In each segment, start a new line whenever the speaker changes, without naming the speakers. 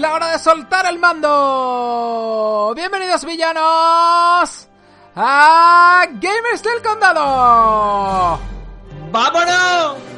La hora de soltar el mando. Bienvenidos villanos a Gamers del Condado.
¡Vámonos!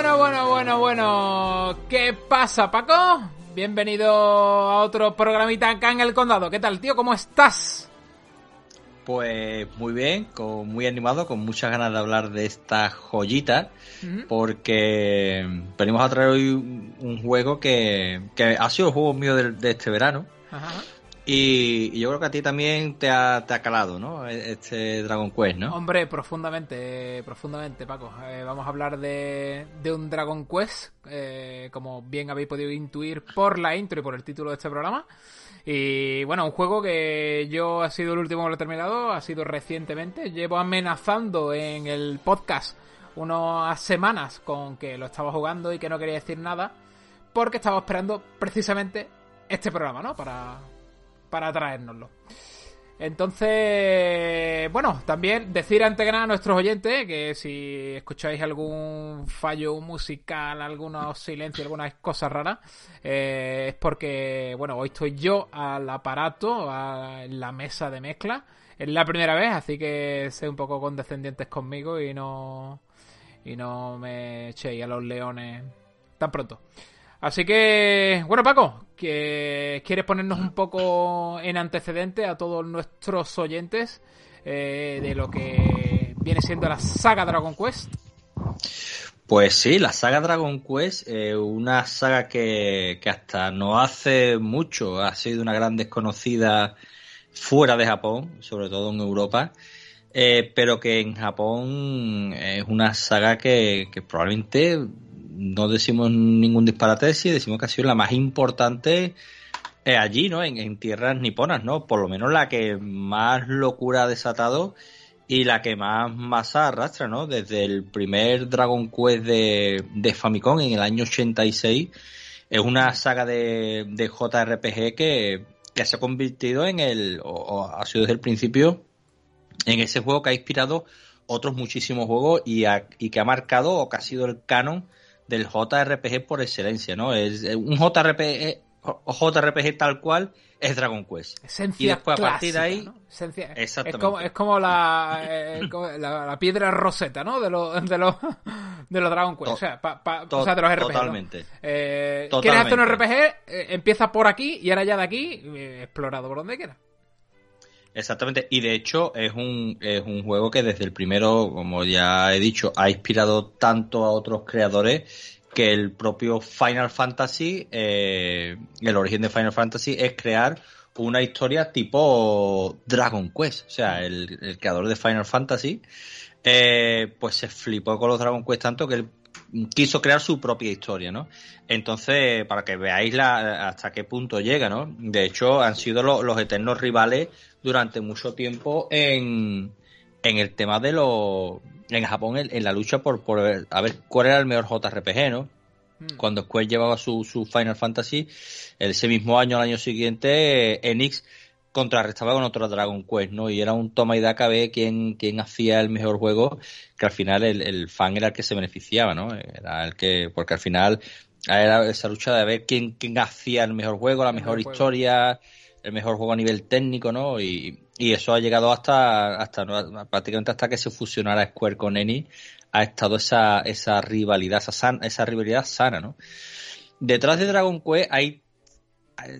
Bueno, bueno, bueno, bueno. ¿Qué pasa, Paco? Bienvenido a otro programita acá en el condado. ¿Qué tal, tío? ¿Cómo estás?
Pues muy bien, con, muy animado, con muchas ganas de hablar de esta joyita, porque venimos a traer hoy un, un juego que, que ha sido el juego mío de, de este verano.
Ajá.
Y, yo creo que a ti también te ha, te ha calado, ¿no? Este Dragon Quest, ¿no?
Hombre, profundamente, profundamente, Paco. Eh, vamos a hablar de, de un Dragon Quest, eh, como bien habéis podido intuir por la intro y por el título de este programa. Y bueno, un juego que yo ha sido el último que lo he terminado, ha sido recientemente. Llevo amenazando en el podcast unas semanas con que lo estaba jugando y que no quería decir nada, porque estaba esperando precisamente este programa, ¿no? Para, para traérnoslo. Entonces, bueno, también decir ante que a nuestros oyentes que si escucháis algún fallo musical, algunos silencios, algunas cosas raras, eh, es porque, bueno, hoy estoy yo al aparato, a la mesa de mezcla. Es la primera vez, así que sé un poco condescendientes conmigo y no, y no me echéis a los leones tan pronto. Así que, bueno, Paco, que quieres ponernos un poco en antecedente a todos nuestros oyentes eh, de lo que viene siendo la saga Dragon Quest.
Pues sí, la saga Dragon Quest, eh, una saga que, que hasta no hace mucho ha sido una gran desconocida fuera de Japón, sobre todo en Europa, eh, pero que en Japón es una saga que, que probablemente no decimos ningún disparate si decimos que ha sido la más importante eh, allí, ¿no? En, en tierras niponas, ¿no? Por lo menos la que más locura ha desatado y la que más masa arrastra, ¿no? Desde el primer Dragon Quest de, de Famicom en el año 86, es una saga de, de JRPG que, que se ha convertido en el, o, ha sido desde el principio, en ese juego que ha inspirado otros muchísimos juegos y que ha marcado o que ha sido el canon del JRPG por excelencia, ¿no? Es eh, un JRPG, o JRPG tal cual es Dragon Quest.
Esencia
Y después, a partir de ahí-
¿no? Esencia-
Exactamente.
Es como, es como la, eh, como la, la piedra roseta, ¿no? De los de los de los Dragon Quest,
To-
o sea, pa- pa-
to-
o sea, de los RPG. ¿no?
totalmente.
Eh,
Totalmente.
¿Quieres hacer un RPG? Eh, empieza por aquí y ahora ya de aquí, eh, explorado por donde quieras.
Exactamente, y de hecho es un, es un juego que desde el primero, como ya he dicho, ha inspirado tanto a otros creadores que el propio Final Fantasy, eh, el origen de Final Fantasy es crear una historia tipo Dragon Quest. O sea, el, el creador de Final Fantasy, eh, pues se flipó con los Dragon Quest tanto que él quiso crear su propia historia, ¿no? Entonces, para que veáis la, hasta qué punto llega, ¿no? De hecho, han sido lo- los eternos rivales durante mucho tiempo en, en el tema de los... En Japón, en, en la lucha por, por ver- a ver cuál era el mejor JRPG, ¿no?
Mm.
Cuando Square llevaba su, su Final Fantasy, ese mismo año, al año siguiente, eh, Enix contrarrestaba con otro Dragon Quest, ¿no? Y era un toma y daca ver quién, quién hacía el mejor juego, que al final el, el fan era el que se beneficiaba, ¿no? Era el que, porque al final Era esa lucha de ver quién, quién hacía el mejor juego, la mejor, historia, el mejor juego a nivel técnico, ¿no? Y, eso ha llegado hasta, hasta prácticamente hasta que se fusionara Square con Eni, ha estado esa, esa rivalidad, esa, esa rivalidad sana, ¿no? Detrás de Dragon Quest hay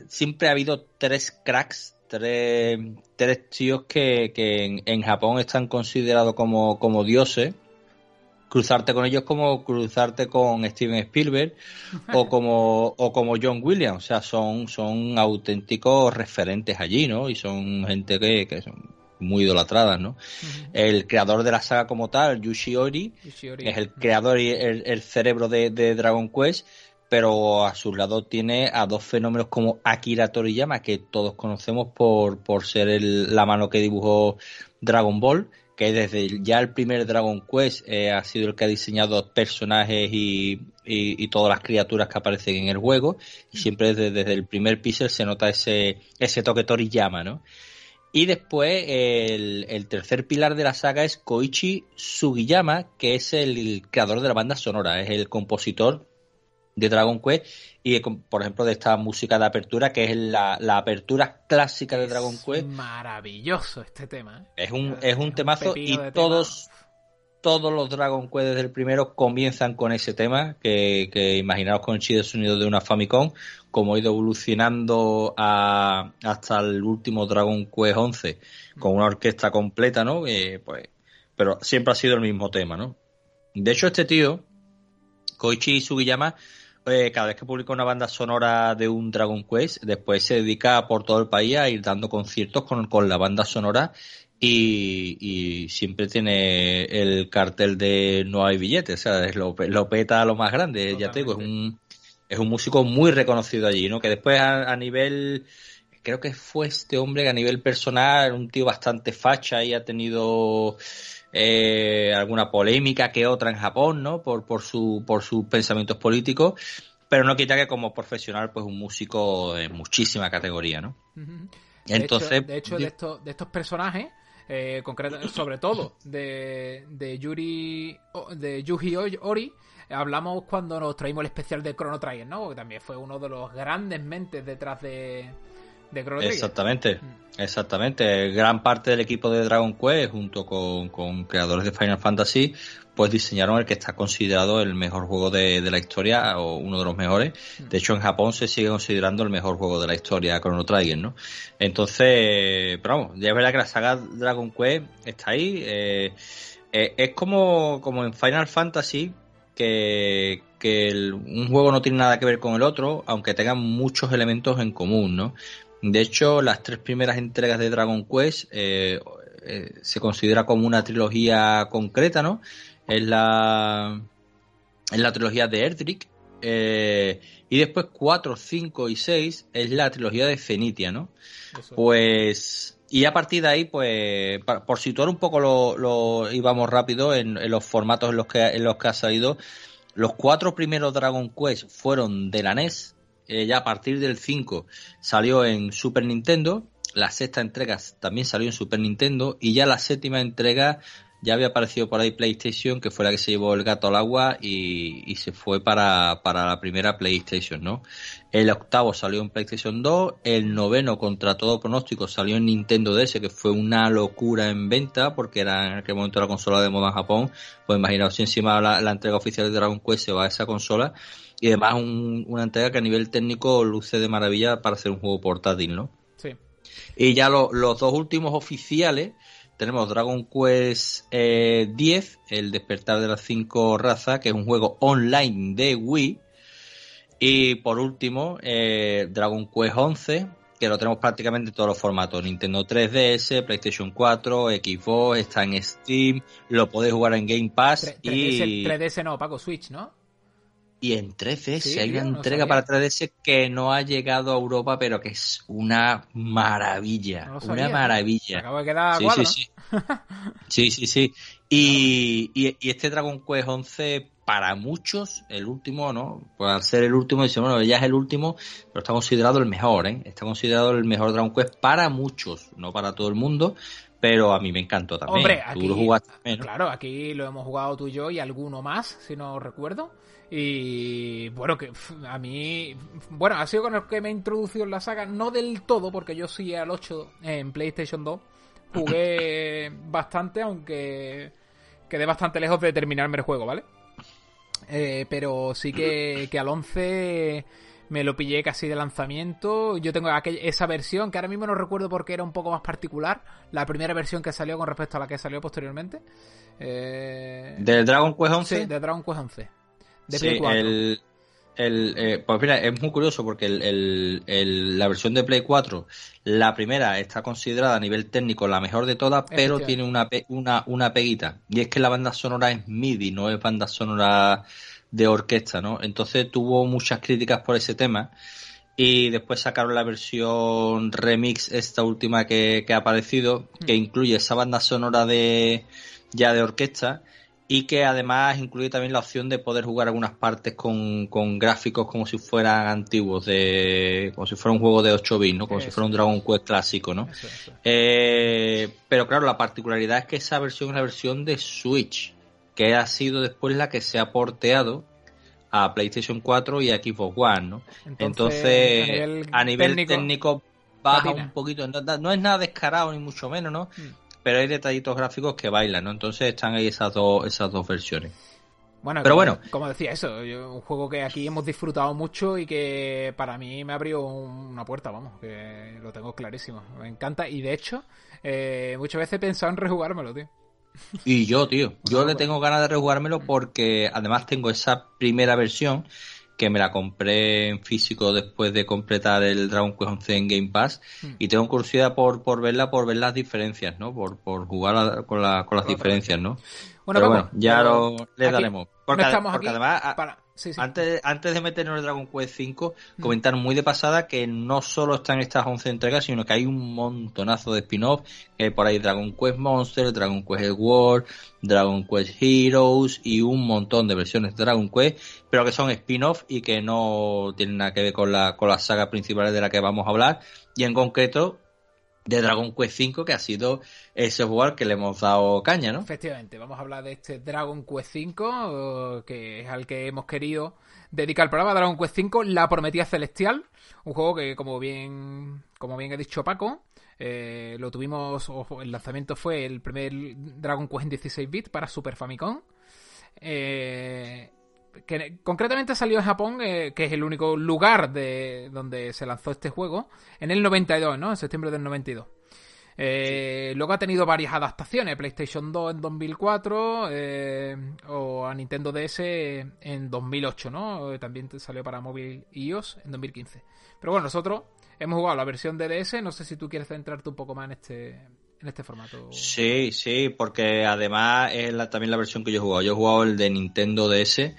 siempre ha habido tres cracks, tres, tres tíos que, que en, Japón están considerados como, como dioses cruzarte con ellos como cruzarte con Steven Spielberg o como o como John Williams, o sea, son son auténticos referentes allí, ¿no? Y son gente que, que son muy idolatradas, ¿no? El creador de la saga como tal, Yushi Ori, es el creador y el, cerebro de, de, Dragon Quest, pero a su lado tiene a dos fenómenos como Akira Toriyama, que todos conocemos por, por ser el, la mano que dibujó Dragon Ball, que desde ya el primer Dragon Quest eh, ha sido el que ha diseñado personajes y, y, todas las criaturas que aparecen en el juego. Y siempre desde, el primer pixel se nota ese, ese toque Toriyama, ¿no? Y después el, el, tercer pilar de la saga es Koichi Sugiyama, que es el creador de la banda sonora, es el compositor de Dragon Quest y por ejemplo de esta música de apertura que es la, apertura clásica de Dragon Quest.
maravilloso este tema
¿eh? es un es un temazo y todos todos los Dragon Quest desde el primero comienzan con ese tema que, que imaginaos con el chido sonido de una Famicom como ha ido evolucionando hasta el último Dragon Quest 11 con una orquesta completa no eh, pues pero siempre ha sido el mismo tema no de hecho este tío Koichi Sugiyama eh, cada vez que publica una banda sonora de un Dragon Quest, después se dedica por todo el país a ir dando conciertos con, con la banda sonora y, siempre tiene el cartel de no hay billetes, o sea, lo, lo peta a lo más grande, ya te digo, es un, es un músico muy reconocido allí, ¿no? Que después a, nivel, creo que fue este hombre que a nivel personal, un tío bastante facha y ha tenido eh, alguna polémica que otra en Japón, ¿no? Por, por, su, por sus pensamientos políticos, pero no quita que como profesional, pues un músico de muchísima categoría, ¿no?
Entonces, de hecho, de, estos, de estos personajes, eh, sobre todo de, de Yuri, de Yuji Ori, hablamos cuando nos traímos el especial de Chrono Trigger, ¿no? Que también fue uno de los grandes mentes detrás de,
Exactamente, mm. exactamente. Gran parte del equipo de Dragon Quest, junto con, creadores de Final Fantasy, pues diseñaron el que está considerado el mejor juego de, la historia o uno de los mejores. Mm. De hecho, en Japón se sigue considerando el mejor juego de la historia, Chrono Trigger, ¿no? Entonces, pero vamos, ya es verdad que la saga Dragon Quest está ahí. Eh, eh, es como, como en Final Fantasy, que, un juego no tiene nada que ver con el otro, aunque tengan muchos elementos en común, ¿no? De hecho, las tres primeras entregas de Dragon Quest eh, eh, se considera como una trilogía concreta, ¿no? Es la, es la trilogía de Erdrick. Eh, y después 4, 5 y 6 es la trilogía de Fenitia, ¿no? Pues y a partir de ahí, pues, por situar un poco lo, lo íbamos rápido en, los formatos en los que en los que ha salido, los cuatro primeros Dragon Quest fueron de la NES, eh, ya a partir del 5 salió en Super Nintendo, la sexta entrega también salió en Super Nintendo y ya la séptima entrega ya había aparecido por ahí PlayStation, que fue la que se llevó el gato al agua y, se fue para, para, la primera PlayStation, ¿no? El octavo salió en PlayStation 2, el noveno contra todo pronóstico salió en Nintendo DS, que fue una locura en venta, porque era en aquel momento la consola de moda en Japón, pues imaginaos si encima la, la entrega oficial de Dragon Quest se va a esa consola, y además una entrega que a nivel técnico luce de maravilla para ser un juego portátil, ¿no? Sí. Y ya los dos últimos oficiales, tenemos Dragon Quest eh, 10, El despertar de las cinco razas, que es un juego online de Wii. Y por último, eh, Dragon Quest 11, que lo tenemos prácticamente en todos los formatos. Nintendo 3DS, PlayStation 4, Xbox, está en Steam, lo podéis jugar en Game Pass.
3DS, y... 3DS no, Paco, Switch, ¿no?
Y en 3DS hay una entrega para 3DS que no ha llegado a Europa, pero que es una maravilla. una maravilla.
Acabo de quedar
sí, sí, sí. sí, sí, sí. Y, y, este Dragon Quest 11, para muchos, el último, ¿no? Pues al ser el último, dice, bueno, ya es el último, pero está considerado el mejor, ¿eh? Está considerado el mejor Dragon Quest para muchos, no para todo el mundo, pero a mí me encantó también.
Hombre, aquí, lo jugaste Claro, aquí lo hemos jugado tú y yo y alguno más, si no recuerdo. Y bueno, que a mí, bueno, ha sido con el que me he introducido en la saga, no del todo, porque yo sí al 8 en PlayStation 2 jugué bastante, aunque quedé bastante lejos de terminarme el juego, ¿vale? Eh, pero sí que, que al 11 me lo pillé casi de lanzamiento. Yo tengo esa versión que ahora mismo no recuerdo porque era un poco más particular. La primera versión que salió con respecto a la que salió posteriormente.
Eh... ¿De Dragon Quest 11?
Sí, de Dragon Quest 11
sí, El, el eh, pues mira, es muy curioso porque el, la versión de Play 4, la primera está considerada a nivel técnico la mejor de todas, pero tiene una, una, una peguita. Y es que la banda sonora es MIDI, no es banda sonora de orquesta, ¿no? Entonces tuvo muchas críticas por ese tema. Y después sacaron la versión remix, esta última que, que ha aparecido, que mm. incluye esa banda sonora de ya de orquesta y que además incluye también la opción de poder jugar algunas partes con, gráficos como si fueran antiguos, de como si fuera un juego de 8 bits, ¿no? Como si fuera un Dragon Quest clásico, ¿no? Eh, pero claro, la particularidad es que esa versión es la versión de Switch, que ha sido después la que se ha porteado a PlayStation 4 y a Xbox One, ¿no? Entonces, a nivel, técnico, baja un poquito, no, es nada descarado ni mucho menos, ¿no? Mm pero hay detallitos gráficos que bailan, ¿no? Entonces están ahí esas dos, esas dos versiones.
Bueno, pero como, bueno, como decía eso, un juego que aquí hemos disfrutado mucho y que para mí me abrió una puerta, vamos, que lo tengo clarísimo. Me encanta y de hecho, eh, muchas veces he pensado en rejugármelo, tío.
Y yo, tío, yo le tengo ganas de rejugármelo porque además tengo esa primera versión que me la compré en físico después de completar el Dragon Quest 11 en Game Pass hmm. y tengo curiosidad por, por verla, por ver las diferencias, ¿no? Por, por jugar con, la, con las diferencias, ¿no? Bueno, Pero bueno, ya lo, le daremos. Porque, además, antes, antes de meternos en Dragon Quest 5, mm. comentar muy de pasada que no solo están estas 11 entregas, sino que hay un montonazo de spin-off, que hay por ahí Dragon Quest Monster, Dragon Quest World, Dragon Quest Heroes y un montón de versiones de Dragon Quest, pero que son spin-off y que no tienen nada que ver con la, con la saga principal de la que vamos a hablar. Y en concreto, de Dragon Quest V, que ha sido ese jugador que le hemos dado caña, ¿no?
Efectivamente, vamos a hablar de este Dragon Quest V, que es al que hemos querido dedicar el programa Dragon Quest V, La Prometida Celestial, un juego que, como bien, como bien ha dicho Paco, eh, lo tuvimos, el lanzamiento fue el primer Dragon Quest en 16 bits para Super Famicom. Eh, que concretamente salió en Japón, eh, que es el único lugar de donde se lanzó este juego, en el 92, ¿no? En septiembre del 92. Eh, Luego ha tenido varias adaptaciones, PlayStation 2 en 2004 eh, o a Nintendo DS en 2008, ¿no? También salió para móvil iOS en 2015. Pero bueno, nosotros hemos jugado la versión de DS, no sé si tú quieres centrarte un poco más en este, en este formato.
Sí, sí, porque además es también la versión que yo he jugado. Yo he jugado el de Nintendo DS,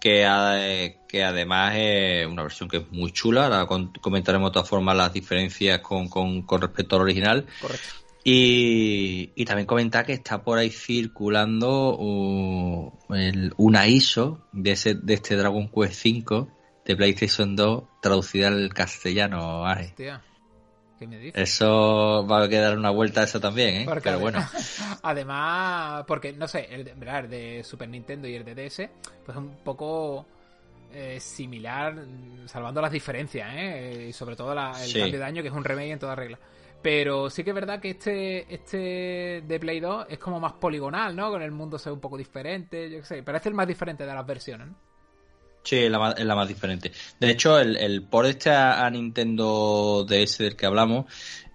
que, que además es una versión que es muy chula. Ahora comentaremos de todas formas las diferencias con, con, respecto al original.
Correcto.
Y, y, también comentar que está por ahí circulando uh, una ISO de, ese, de este Dragon Quest V de PlayStation 2 traducida al castellano. Hostia. Eso va a quedar una vuelta a eso también, ¿eh? Pero bueno.
Además, porque, no sé, el de, Super Nintendo y el de DS, pues un poco eh, similar, salvando las diferencias, ¿eh? Y sobre todo la, el cambio de daño, que es un remake en toda regla. Pero sí que es verdad que este, este de Play 2 es como más poligonal, ¿no? Con el mundo se ve un poco diferente, yo qué sé, parece el más diferente de las versiones, ¿no?
Sí, es la más, la más diferente. De hecho, el, el por este a, Nintendo DS del que hablamos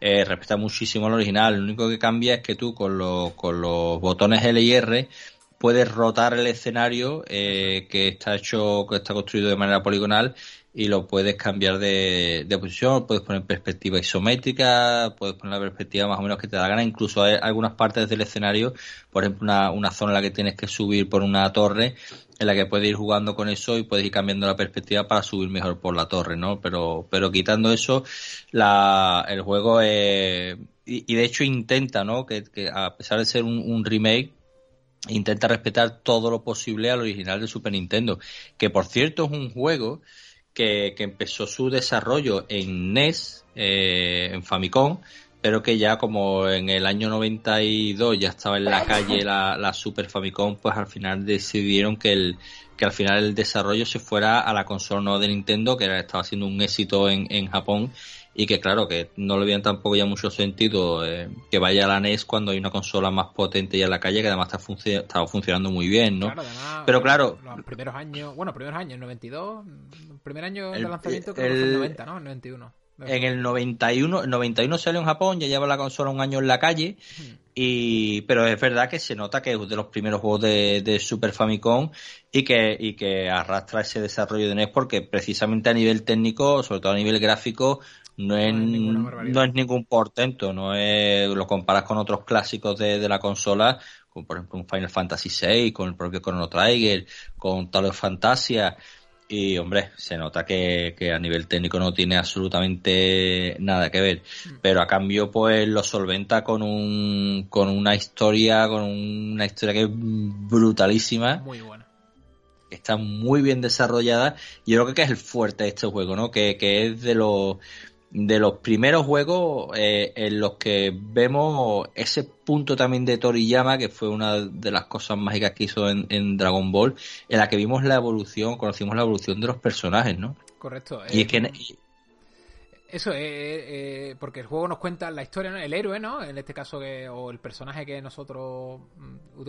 eh, respeta muchísimo al original. Lo único que cambia es que tú con, los con los botones L y R puedes rotar el escenario eh, que está hecho, que está construido de manera poligonal y lo puedes cambiar de, de, posición, puedes poner perspectiva isométrica, puedes poner la perspectiva más o menos que te da gana, incluso hay algunas partes del escenario, por ejemplo una, una zona en la que tienes que subir por una torre, en la que puedes ir jugando con eso y puedes ir cambiando la perspectiva para subir mejor por la torre, ¿no? Pero, pero quitando eso, la, el juego es, y, de hecho intenta, ¿no? Que, que a pesar de ser un, remake, intenta respetar todo lo posible al original de Super Nintendo, que por cierto es un juego que, que empezó su desarrollo en NES, eh, en Famicom, pero que ya como en el año 92 ya estaba en la calle la, la Super Famicom, pues al final decidieron que el que al final el desarrollo se fuera a la consola nueva de Nintendo, que era, estaba siendo un éxito en, en Japón y que claro, que no le veían tampoco ya mucho sentido eh, que vaya a la NES cuando hay una consola más potente ya en la calle que además está funcionando muy bien, ¿no? Pero claro...
Los primeros años, bueno, primeros años, 92, primer año de lanzamiento creo que fue el 90, ¿no? El 91.
En el 91, 91 salió en Japón, ya lleva la consola un año en la calle, y pero es verdad que se nota que es de los primeros juegos de, Super Famicom y que, y que arrastra ese desarrollo de NES porque precisamente a nivel técnico, sobre todo a nivel gráfico, no es, no es, ningún portento, no es, lo comparas con otros clásicos de, la consola, como por ejemplo un Final Fantasy VI, con el propio Chrono Trigger, con Tower Fantasia, y hombre, se nota que, que, a nivel técnico no tiene absolutamente nada que ver. Mm. Pero a cambio, pues lo solventa con un, con una historia, con una historia que es brutalísima.
Muy buena.
está muy bien desarrollada. Y yo creo que es el fuerte de este juego, ¿no? Que, que es de los de los primeros juegos eh, en los que vemos ese punto también de Toriyama, que fue una de las cosas mágicas que hizo en, Dragon Ball, en la que vimos la evolución, conocimos la evolución de los personajes, ¿no?
Correcto.
Y es que...
Eh, eso, es eh, porque el juego nos cuenta la historia, ¿no? el héroe, ¿no? En este caso, que, o el personaje que nosotros mm,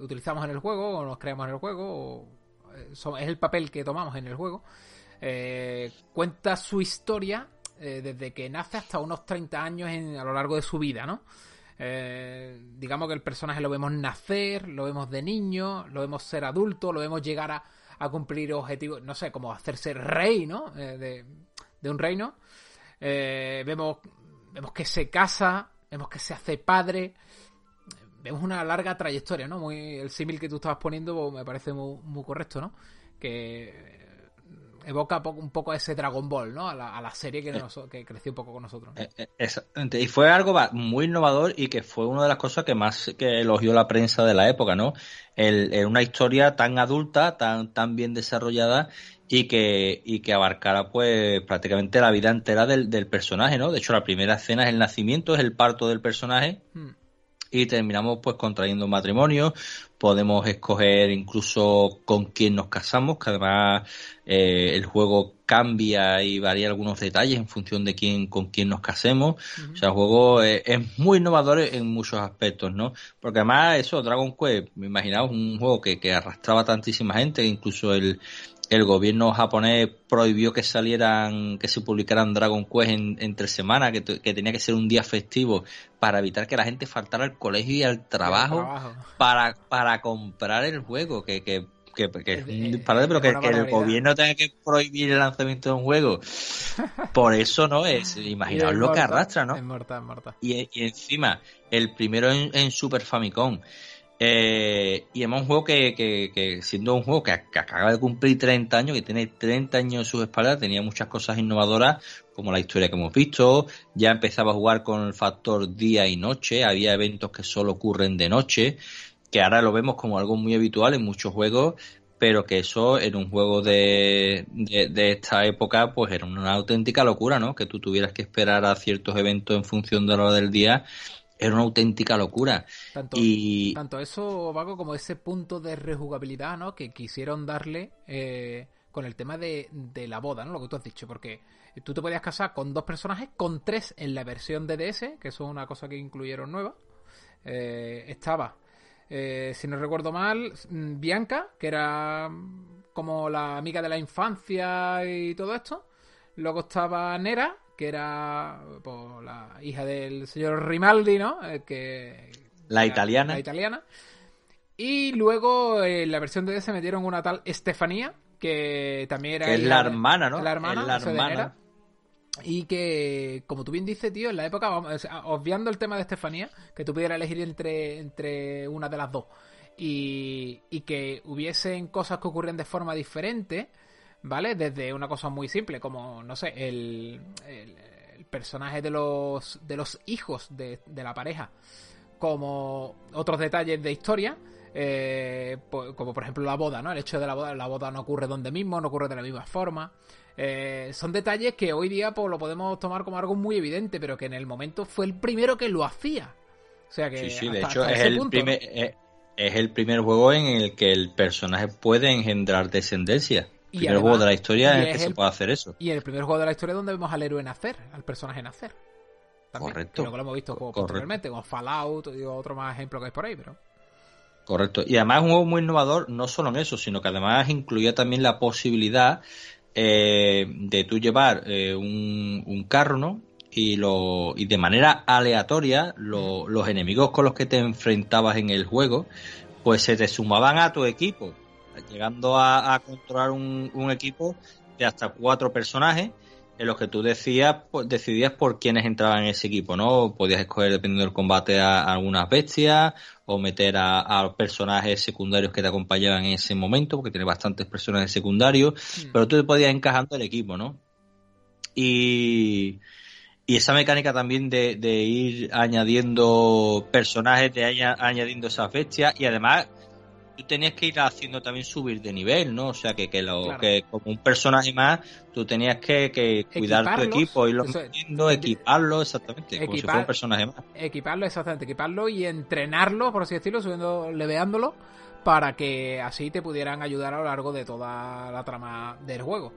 utilizamos en el juego, o nos creamos en el juego, o, es el papel que tomamos en el juego, cuenta su historia eh, desde que nace hasta unos 30 años a lo largo de su vida, ¿no? Eh, digamos que el personaje lo vemos nacer, lo vemos de niño, lo vemos ser adulto, lo vemos llegar a, cumplir objetivos, no sé, como hacerse rey, ¿no? Eh, de, un reino. vemos, que se casa, vemos que se hace padre. Vemos una larga trayectoria, ¿no? Muy, el símil que tú estabas poniendo me parece muy correcto, ¿no? Que evoca un poco a ese Dragon Ball, ¿no? A la, serie que, eh. que, creció un poco con nosotros.
Eh, eh, exactamente. Y fue algo muy innovador y que fue una de las cosas que más que elogió la prensa de la época, ¿no? El, una historia tan adulta, tan, tan bien desarrollada y que, y que abarcara pues prácticamente la vida entera del, del personaje, ¿no? De hecho, la primera escena es el nacimiento, es el parto del personaje. Hmm y terminamos pues contrayendo matrimonio. Podemos escoger incluso con quién nos casamos, que además eh, el juego cambia y varía algunos detalles en función de quién con quién nos casemos. O sea, el juego es, muy innovador en muchos aspectos, ¿no? Porque además eso, Dragon Quest, me imaginaba un juego que, que arrastraba tantísima gente, incluso el, el gobierno japonés prohibió que salieran, que se publicaran Dragon Quest en, entre semanas, que, tenía que ser un día festivo para evitar que la gente faltara al colegio y al trabajo, Para, para comprar el juego, que, que que, pero que, el gobierno tenga que prohibir el lanzamiento de un juego. Por eso no es, imaginaos lo que arrastra, ¿no? Y, encima, el primero en, en Super Famicom, eh, y además un juego que, que, siendo un juego que, acaba de cumplir 30 años, que tiene 30 años en sus espaldas, tenía muchas cosas innovadoras, como la historia que hemos visto, ya empezaba a jugar con el factor día y noche, había eventos que solo ocurren de noche, que ahora lo vemos como algo muy habitual en muchos juegos, pero que eso en un juego de, de, de, esta época pues era una auténtica locura, ¿no? Que tú tuvieras que esperar a ciertos eventos en función de la hora del día era una auténtica locura.
Tanto, y... tanto eso, Vago, como ese punto de rejugabilidad, ¿no? Que quisieron darle eh, con el tema de, de, la boda, ¿no? Lo que tú has dicho, porque tú te podías casar con dos personajes, con tres en la versión de DS, que eso es una cosa que incluyeron nueva. Eh, estaba, eh, si no recuerdo mal, Bianca, que era como la amiga de la infancia y todo esto. Luego estaba Nera, que era pues, la hija del señor Rimaldi, ¿no? Eh, que,
la italiana.
La italiana. Y luego en la versión de DS metieron una tal Estefanía, que también era...
Que es la hermana, ¿no?
La hermana, la hermana. Y que, como tú bien dices, tío, en la época, obviando el tema de Estefanía, que tú pudieras elegir entre, entre una de las dos, y, y que hubiesen cosas que ocurren de forma diferente, ¿vale? Desde una cosa muy simple, como, no sé, el, el, personaje de los, de los hijos de, de, la pareja, como otros detalles de historia, eh, como por ejemplo la boda, ¿no? El hecho de la boda, la boda no ocurre donde mismo, no ocurre de la misma forma. Eh, son detalles que hoy día pues, lo podemos tomar como algo muy evidente, pero que en el momento fue el primero que lo hacía. O sea que.
Sí, sí, de hecho es el, primer, eh, es, el primer juego en el que el personaje puede engendrar descendencia. El primer juego de la historia en el que se puede hacer eso.
Y el primer juego de la historia donde vemos al héroe nacer, al personaje nacer.
Correcto.
Creo que lo hemos visto posteriormente, como Fallout y otro más ejemplo que hay por ahí, pero.
Correcto. Y además es un juego muy innovador, no solo en eso, sino que además incluía también la posibilidad eh, de tú llevar eh, un, carro, ¿no? Y, lo, y de manera aleatoria los enemigos con los que te enfrentabas en el juego, pues se te sumaban a tu equipo, llegando a, controlar un, un equipo de hasta cuatro personajes en los que tú decías, pues, decidías por quiénes entraban en ese equipo, ¿no? Podías escoger, dependiendo del combate, a, algunas bestias o meter a, personajes secundarios que te acompañaban en ese momento, porque tiene bastantes personajes secundarios, mm. pero tú te podías encajando el equipo, ¿no? Y, y esa mecánica también de, de ir añadiendo personajes, de añadiendo esas bestias y además tú tenías que ir haciendo también subir de nivel, ¿no? O sea, que, que, lo, que como un personaje más, tú tenías que, cuidar tu equipo, irlo metiendo, equiparlo, exactamente, como si fuera un personaje más.
Equiparlo, exactamente, equiparlo y entrenarlo, por así decirlo, subiendo, leveándolo, para que así te pudieran ayudar a lo largo de toda la trama del juego.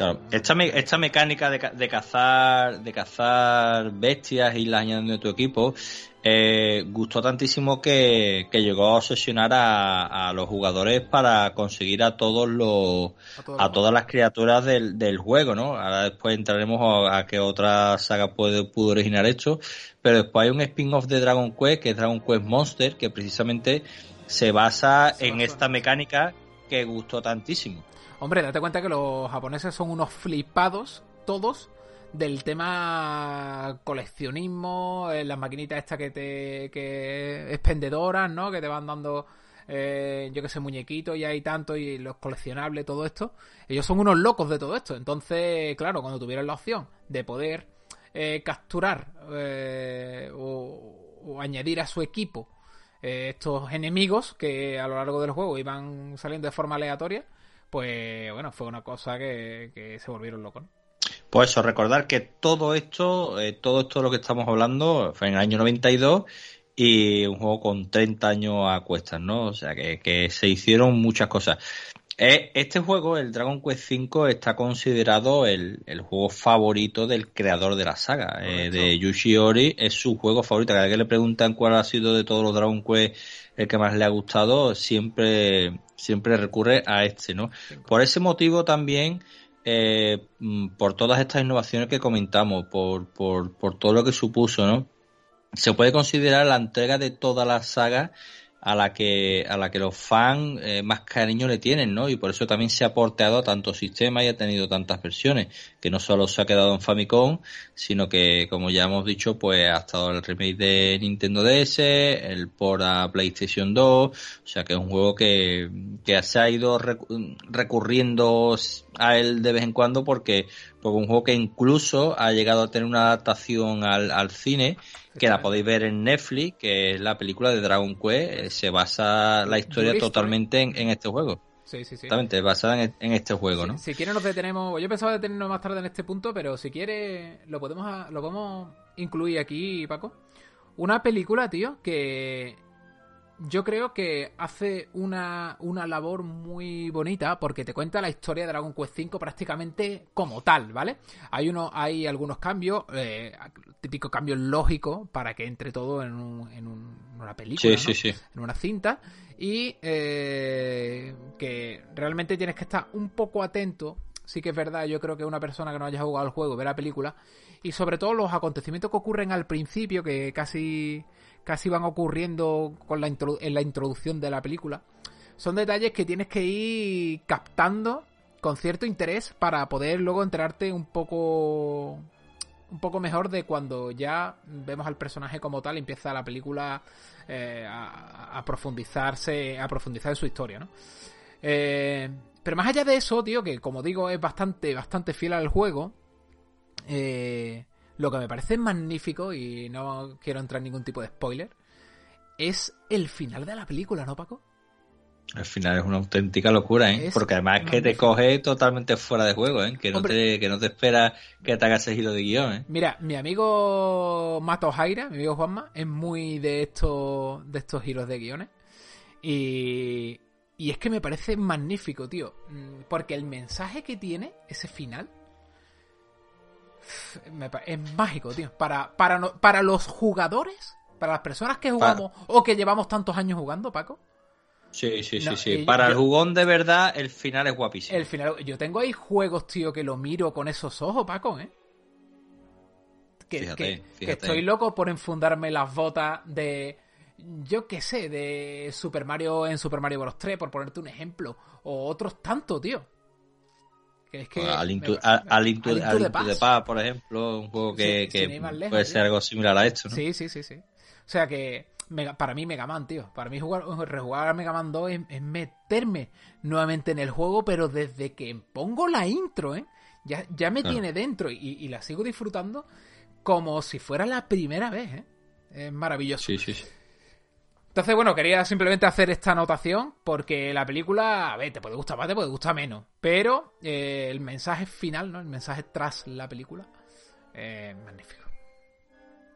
Claro, esta, esta mecánica de, de, cazar de cazar bestias y las añadiendo de tu equipo eh, gustó tantísimo que, llegó a obsesionar a, los jugadores para conseguir a todos los a, todas las criaturas del, del, juego, ¿no? Ahora después entraremos a, qué otra saga puede, pudo originar esto, pero después hay un spin-off de Dragon Quest que es Dragon Quest Monster que precisamente se basa en esta mecánica que gustó tantísimo.
Hombre, date cuenta que los japoneses son unos flipados todos del tema coleccionismo, eh, las maquinitas estas que te que expendedoras, ¿no? Que te van dando eh, yo que sé, muñequitos y hay tanto y los coleccionables, todo esto. Ellos son unos locos de todo esto. Entonces, claro, cuando tuvieron la opción de poder eh, capturar o, o, añadir a su equipo estos enemigos que a lo largo del juego iban saliendo de forma aleatoria, pues bueno, fue una cosa que, que se volvieron locos.
Pues eso, recordar que todo esto, eh, todo esto de lo que estamos hablando fue en el año 92 y un juego con 30 años a cuestas, ¿no? O sea, que, se hicieron muchas cosas. Eh, este juego, el Dragon Quest V, está considerado el, juego favorito del creador de la saga, eh, de Yushi Ori. Es su juego favorito. Cada vez que le preguntan cuál ha sido de todos los Dragon Quest el que más le ha gustado, siempre, siempre recurre a este, ¿no? Por ese motivo también eh, mm, por todas estas innovaciones que comentamos, por, por, por todo lo que supuso, ¿no? Se puede considerar la entrega de toda la saga a la que a la que los fans eh, más cariño le tienen, ¿no? Y por eso también se ha porteado a tantos sistemas y ha tenido tantas versiones, que no solo se ha quedado en Famicom, sino que como ya hemos dicho, pues ha estado el remake de Nintendo DS, el por a PlayStation 2, o sea que es un juego que, que se ha ido recurriendo a él de vez en cuando porque porque un juego que incluso ha llegado a tener una adaptación al, al cine que la podéis ver en Netflix, que es la película de Dragon Quest. Eh, se basa la historia totalmente en, este juego.
Sí, sí, sí.
Totalmente, basada en, este juego, ¿no?
Si quiere nos detenemos. Yo pensaba detenernos más tarde en este punto, pero si quiere lo podemos lo podemos incluir aquí, Paco. Una película, tío, que yo creo que hace una, una, labor muy bonita porque te cuenta la historia de Dragon Quest V prácticamente como tal, ¿vale? Hay uno, hay algunos cambios, eh, típicos cambios lógicos para que entre todo en, un, en una película, en una cinta y eh, que realmente tienes que estar un poco atento. Sí que es verdad, yo creo que una persona que no haya jugado al juego ve la película y sobre todo los acontecimientos que ocurren al principio que casi casi van ocurriendo con la en la introducción de la película. Son detalles que tienes que ir captando con cierto interés para poder luego enterarte un poco un poco mejor de cuando ya vemos al personaje como tal y empieza la película eh, a, profundizarse a profundizar en su historia ¿no? Eh, pero más allá de eso tío que como digo es bastante bastante fiel al juego eh, lo que me parece magnífico, y no quiero entrar en ningún tipo de spoiler, es el final de la película, ¿no, Paco?
Al final es una auténtica locura, ¿eh?
Es
Porque además es que te coge totalmente fuera de juego, ¿eh? Que no,
Hombre.
te, que no te espera que te hagas ese giro de guion, ¿eh?
Mira, mi amigo Mato Jaira, mi amigo Juanma, es muy de estos, de estos giros de guiones. Y, y es que me parece magnífico, tío. Mm, Porque el mensaje que tiene, ese final, es mágico, tío. Para, para, no- para los jugadores, para las personas que jugamos o que llevamos tantos años jugando, Paco,
Sí, sí,
No,
sí, sí.
yo-
Para el jugón de verdad, el final es guapísimo.
el final. Yo tengo ahí juegos, tío, que lo miro con esos ojos, Paco, ¿eh? Que,
Fíjate,
que- estoy loco por enfundarme las botas de. Yo qué sé, de Super Mario en Super Mario Bros. 3, por ponerte un ejemplo. O otros tanto, tío. Que es que.
Al a- al
Past.
Past, por ejemplo, un juego que,
Sí, lejos,
puede
tío.
ser algo similar a esto, ¿no?
Sí, sí, sí, sí. O sea que Mega- para mí Mega Man, tío. Para mí jugar, rejugar a Mega Man 2 es, es meterme nuevamente en el juego, pero desde que pongo la intro, ¿eh? Ya, ya me tiene dentro y, y la sigo disfrutando como si fuera la primera vez, ¿eh? Es maravilloso.
Sí, sí, sí.
Entonces, bueno, quería simplemente hacer esta anotación porque la película, a ver, te puede gustar más, te puede gustar menos. Pero eh, el mensaje final, ¿no? El mensaje tras la película, eh, magnífico.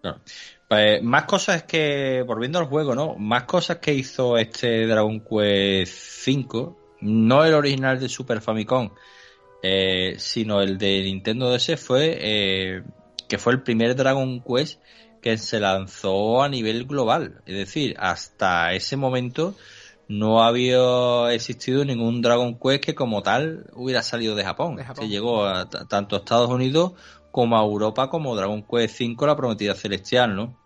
Claro. Pues, más cosas que, volviendo al juego, ¿no? Más cosas que hizo este Dragon Quest V, no el original de Super Famicom, eh, sino el de Nintendo DS, fue eh, que fue el primer Dragon Quest que se lanzó a nivel global. Es decir, hasta ese momento no había existido ningún Dragon Quest que como tal hubiera salido de Japón.
De Japón.
Se llegó a, tanto a Estados Unidos como a Europa como Dragon Quest V, la prometida celestial, ¿no?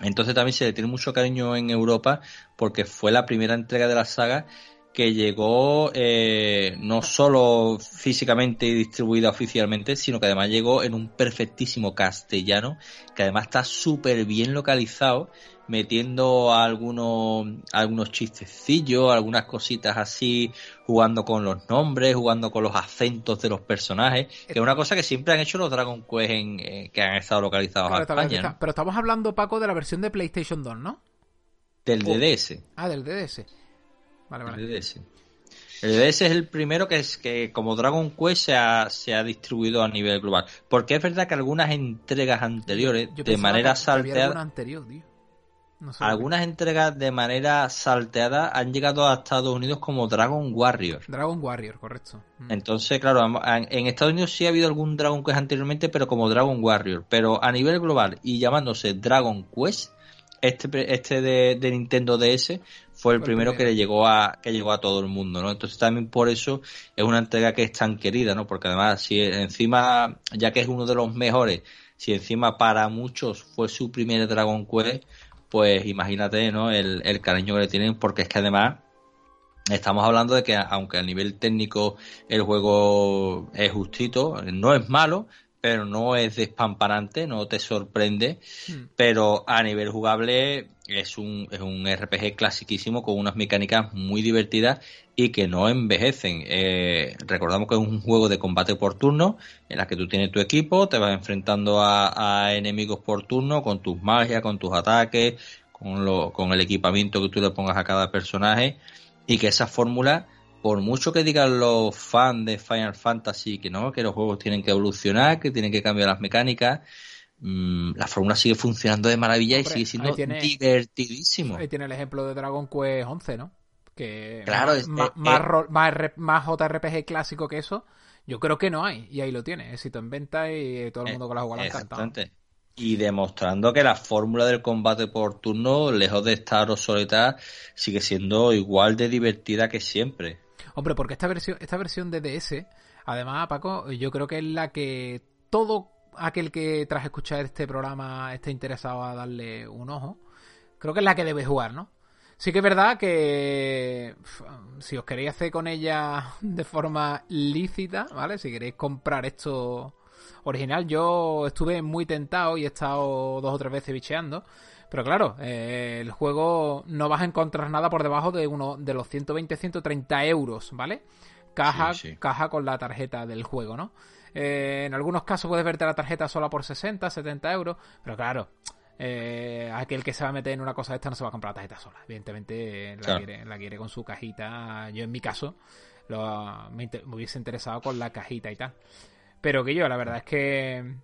Entonces también se le tiene mucho cariño en Europa porque fue la primera entrega de la saga que llegó eh, no solo físicamente y distribuida oficialmente, sino que además llegó en un perfectísimo castellano, que además está súper bien localizado, metiendo algunos, algunos chistecillos, algunas cositas así, jugando con los nombres, jugando con los acentos de los personajes, que es una cosa que siempre han hecho los Dragon Quest en, eh, que han estado localizados
Claro,
a España.
Pero estamos hablando, Paco, de la versión de PlayStation 2, ¿no?
Del
Oh.
DDS.
Ah, del DDS. Vale,
El
vale.
DDS. El DDS es el primero que es que como Dragon Quest se ha, se ha distribuido a nivel global. Porque es verdad que algunas entregas anteriores,
Yo
de manera salteada,
anterior, tío. No sé.
algunas entregas de manera salteada han llegado a Estados Unidos como Dragon Warrior.
Dragon Warrior, correcto. Mm.
Entonces, claro, en Estados Unidos sí ha habido algún Dragon Quest anteriormente, pero como Dragon Warrior. Pero a nivel global y llamándose Dragon Quest, este, este de, de Nintendo DS fue el primero que le llegó a que llegó a todo el mundo, ¿no? Entonces también por eso es una entrega que es tan querida, ¿no? Porque además si encima ya que es uno de los mejores, si encima para muchos fue su primer Dragon Quest, pues imagínate, ¿no? El, el cariño que le tienen porque es que además Estamos hablando de que aunque a nivel técnico el juego es justito, no es malo, pero no es despamparante, no te sorprende,
Mm.
pero a nivel jugable es un, es un RPG clasiquísimo con unas mecánicas muy divertidas y que no envejecen. Eh, recordamos que es un juego de combate por turno en la que tú tienes tu equipo, te vas enfrentando a, a enemigos por turno con tus magias, con tus ataques, con, lo, con el equipamiento que tú le pongas a cada personaje y que esa fórmula, por mucho que digan los fans de Final Fantasy que no, que los juegos tienen que evolucionar, que tienen que cambiar las mecánicas, mm, la fórmula sigue funcionando de maravilla
Hombre,
y sigue siendo
ahí tiene-
divertidísimo.
Ahí tiene el ejemplo de Dragon Quest 11, ¿no? Que
Claro,
más,
es-
más,
eh,
más
eh.
más JRPG clásico que eso, yo creo que no hay. Y ahí lo tiene, éxito en venta y todo el mundo que lo ha jugado le ha encantado.
Y demostrando que la fórmula del combate por turno, lejos de estar obsoleta, sigue siendo igual de divertida que siempre.
Hombre, porque esta versión, esta versión de DS, además, Paco, yo creo que es la que todo aquel que tras escuchar este programa esté interesado a darle un ojo, creo que es la que debe jugar, ¿no? Sí que es verdad que si os queréis hacer con ella de forma lícita, ¿vale? Si queréis comprar esto original, yo estuve muy tentado y he estado dos o tres veces bicheando. Pero claro, eh, el juego no vas a encontrar nada por debajo de uno de los 120-130 euros, ¿vale? Caja,
Sí, sí.
caja con la tarjeta del juego, ¿no? Eh, en algunos casos puedes verte la tarjeta sola por 60, 70 euros, pero claro, eh, aquel que se va a meter en una cosa de esta no se va a comprar la tarjeta sola. Evidentemente la, quiere, la quiere con su cajita. Yo en mi caso lo, me, hubiese interesado con la cajita y tal. Pero que yo, la verdad es que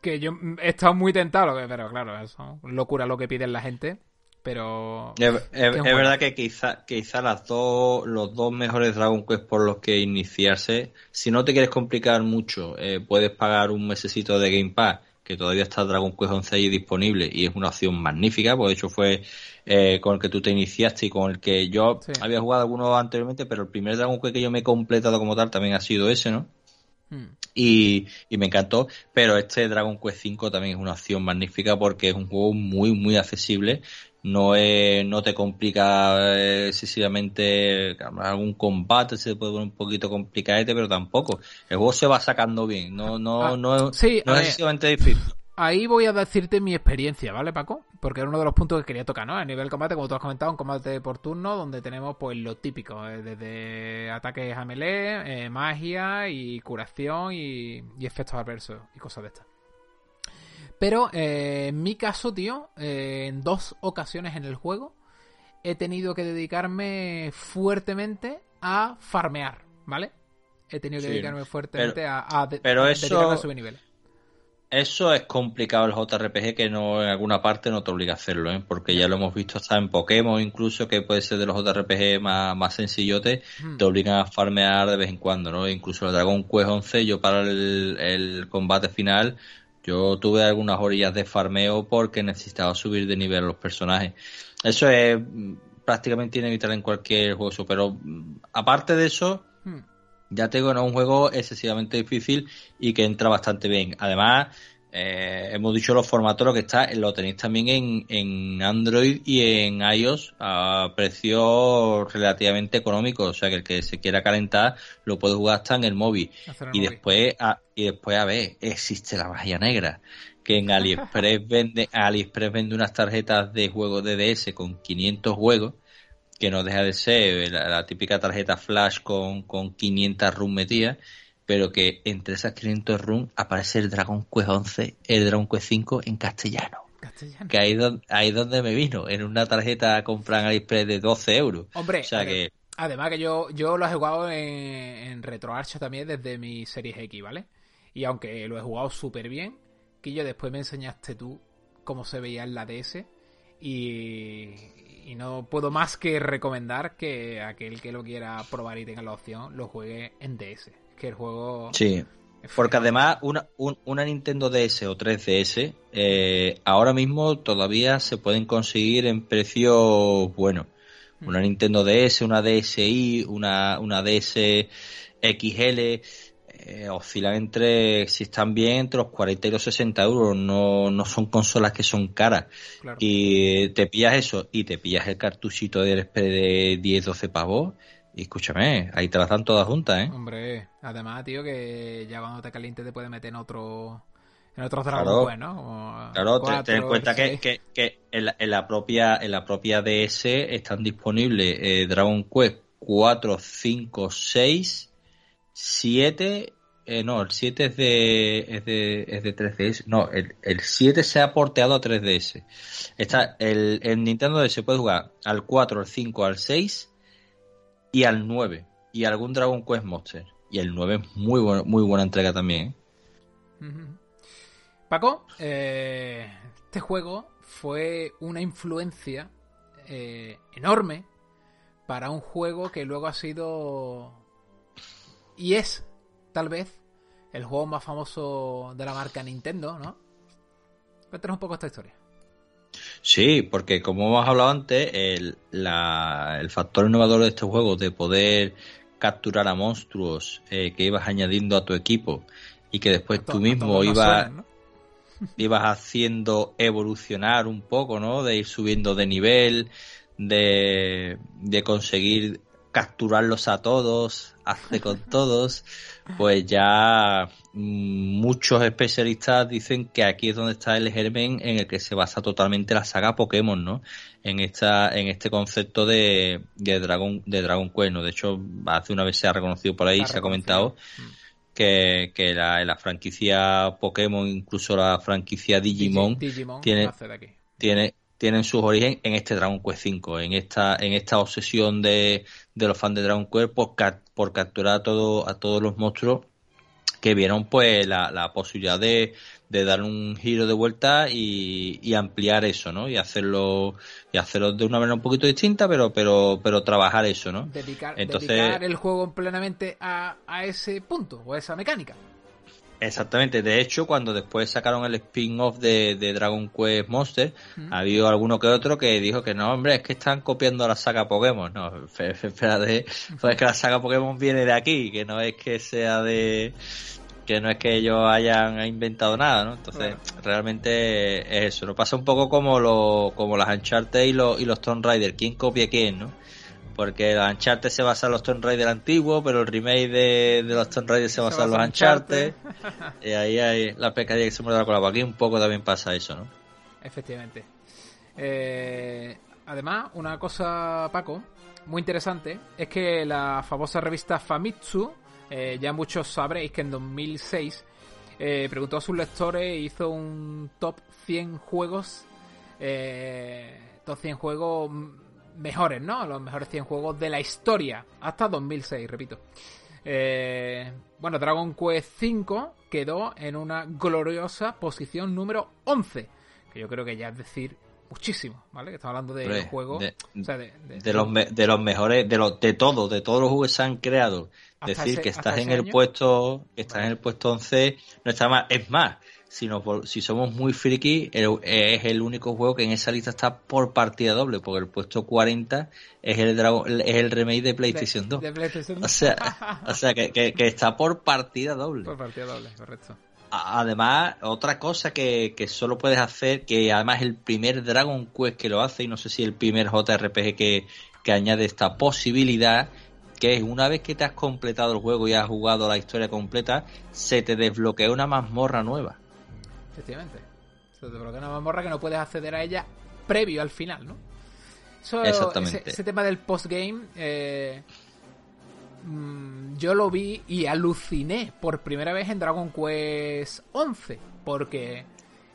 que yo he estado muy tentado, pero claro, eso locura lo que piden la gente. Pero
es, verdad que quizá, quizá las dos, los dos mejores Dragon Quest por los que iniciarse, si no te quieres complicar mucho, eh, puedes pagar un mesecito de Game Pass, que todavía está Dragon Quest 11 ahí disponible y es una opción magnífica, porque de hecho fue eh, con el que tú te iniciaste y con el que yo había jugado algunos anteriormente, pero el primer Dragon Quest que yo me he completado como tal también ha sido ese, ¿no? Y, y, me encantó, pero este Dragon Quest 5 también es una opción magnífica porque es un juego muy, muy accesible. No es, no te complica eh, excesivamente algún combate se puede poner un poquito complicadete pero tampoco. El juego se va sacando bien no no ah, no, no es excesivamente difícil
ahí voy a decirte mi experiencia vale Paco porque era uno de los puntos que quería tocar no a nivel de combate como tú has comentado un combate por turno donde tenemos pues lo típico eh, desde ataques a melee eh, magia y curación y, y efectos adversos y cosas de estas. Pero eh, en mi caso, tío, en dos ocasiones en el juego he tenido que dedicarme fuertemente a farmear, ¿vale? He tenido que dedicarme fuertemente a, a,
pero eso, a subir niveles. Eso es complicado el JRPG que no en alguna parte no te obliga a hacerlo, ¿eh? porque ya lo hemos visto hasta en Pokémon incluso que puede ser de los JRPG más, más sencillotes, hmm. te obligan a farmear de vez en cuando, ¿no? Incluso el Dragon Quest 11 yo para el, el combate final yo tuve algunas orillas de farmeo porque necesitaba subir de nivel los personajes. Eso es mm, prácticamente inevitable en cualquier juego, pero mm, aparte de eso, hmm. Ya tengo un juego excesivamente difícil y que entra bastante bien. Además, eh, hemos dicho los formatos, lo que está, lo tenéis también en, en Android y en iOS a precios relativamente económicos, o sea que el que se quiera calentar lo puede jugar hasta en el móvil. y después, a, y después a ver, existe la magia negra, que en AliExpress vende, AliExpress vende unas tarjetas de juegos de DS con 500 juegos, que no deja de ser la, típica tarjeta flash con, con 500 RUM metidas pero que entre esas 500 runes aparece el Dragon Quest 11, el Dragon Quest 5 en castellano. Que ahí, donde, ahí donde me vino, en una tarjeta compran AliExpress de 12 euros.
Hombre, además que yo, yo lo he jugado en, en RetroArch también desde mi Series X, ¿vale? Y aunque lo he jugado súper bien, que yo después me enseñaste tú cómo se veía en la DS y, y no puedo más que recomendar que aquel que lo quiera probar y tenga la opción lo juegue en DS que el juego...
Sí, porque además una, una Nintendo DS o 3DS eh, ahora mismo todavía se pueden conseguir en precios buenos. Mm. Una Nintendo DS, una DSi, una, una DS XL eh, oscilan entre, si están bien, entre los 40 y los 60 euros. No, no son consolas que son caras. Y te pillas eso y te pillas el cartuchito de de 10-12 pavos y escúchame, ahí te las dan todas juntas, ¿eh?
Hombre, además, tío, que ya cuando te caliente te puede meter en otro en otros Dragon Quest, ¿no?
claro, ten en cuenta que, que, que en, la, en, la, propia en la propia DS están disponibles eh, Dragon Quest 4, 5, 6, 7 eh, no, el 7 es de, es de, es de 3DS. No, el, el 7 se ha porteado a 3DS. Está, el, el Nintendo se puede jugar al 4, al 5, al 6 y al 9 y algún Dragon Quest Monster. Y el 9 es muy, bueno, muy buena entrega también.
¿eh? Paco, eh, este juego fue una influencia eh, enorme para un juego que luego ha sido y es tal vez el juego más famoso de la marca Nintendo, ¿no? Cuéntanos un poco esta historia.
Sí, porque como hemos hablado antes, el, el factor innovador de este juego de poder capturar a monstruos eh, que ibas añadiendo a tu equipo y que después tú mismo ibas, ibas haciendo evolucionar un poco, ¿no? De ir subiendo de nivel, de, de conseguir capturarlos a todos, hace con todos, pues ya mm, muchos especialistas dicen que aquí es donde está el germen en el que se basa totalmente la saga Pokémon, ¿no? En esta, en este concepto de, de Dragon, de Dragon Quest, ¿no? De hecho, hace una vez se ha reconocido por ahí, se ha comentado. que, que la, la franquicia Pokémon, incluso la franquicia Digimon, tiene, tiene, tienen sus orígenes en este Dragon Quest V, en esta, en esta obsesión de, de los fans de Dragon Quest por, por capturar a, todo, a todos los monstruos que vieron pues la, la posibilidad de, de dar un giro de vuelta y, y, ampliar eso, ¿no? Y hacerlo y hacerlo de una manera un poquito distinta, pero pero pero trabajar eso, ¿no?
Dedicar, Entonces, dedicar el juego plenamente a, a ese punto o a esa mecánica.
Exactamente, de hecho, cuando después sacaron el spin-off de, de, Dragon Quest Monster, ha habido alguno que otro que dijo que no, hombre, es que están copiando la saga Pokémon. No, espérate, pues es que la saga Pokémon viene de aquí, que no es que sea de, que no es que ellos hayan inventado nada, ¿no? Entonces, realmente es eso. Nos pasa un poco como, lo, como las Uncharted y los, y los Tomb Raider. ¿Quién copia quién, no? Porque los Uncharted se basa en los Tomb Raider antiguos, pero el remake de, de los Tomb Raider se basa, en los Uncharted. y ahí hay la pescadilla que se muerde la cola. Aquí un poco también pasa eso, ¿no?
Efectivamente. Eh, además, una cosa, Paco, muy interesante, es que la famosa revista Famitsu eh, ya muchos sabréis que en 2006 eh, preguntó a sus lectores e hizo un top 100 juegos, eh, top 100 juegos mejores, ¿no? Los mejores 100 juegos de la historia, hasta 2006, repito. bueno, Dragon Quest V quedó en una gloriosa posición número 11, que yo creo que ya es decir muchísimo, ¿vale? Que estamos hablando de juegos...
De, los, de los mejores, de, los, de todos, de todos los juegos que se han creado. Decir que estás en el puesto, que estás en el puesto 11 no está mal. Es más, si, si somos muy friki, es el único juego que en esa lista está por partida doble, porque el puesto 40 es el es el remake de PlayStation 2. O sea, o sea que, que, está por partida doble.
Por partida doble, correcto.
Además, otra cosa que, que, solo puedes hacer, que además es el primer Dragon Quest que lo hace, y no sé si el primer JRPG que, que añade esta posibilidad, que es una vez que te has completado el juego y has jugado la historia completa, se te desbloquea una mazmorra nueva.
Efectivamente. Se te desbloquea una mazmorra que no puedes acceder a ella previo al final, ¿no?
Exactamente.
Ese, tema del postgame, eh, Mm, yo lo vi y aluciné por primera vez en Dragon Quest 11 porque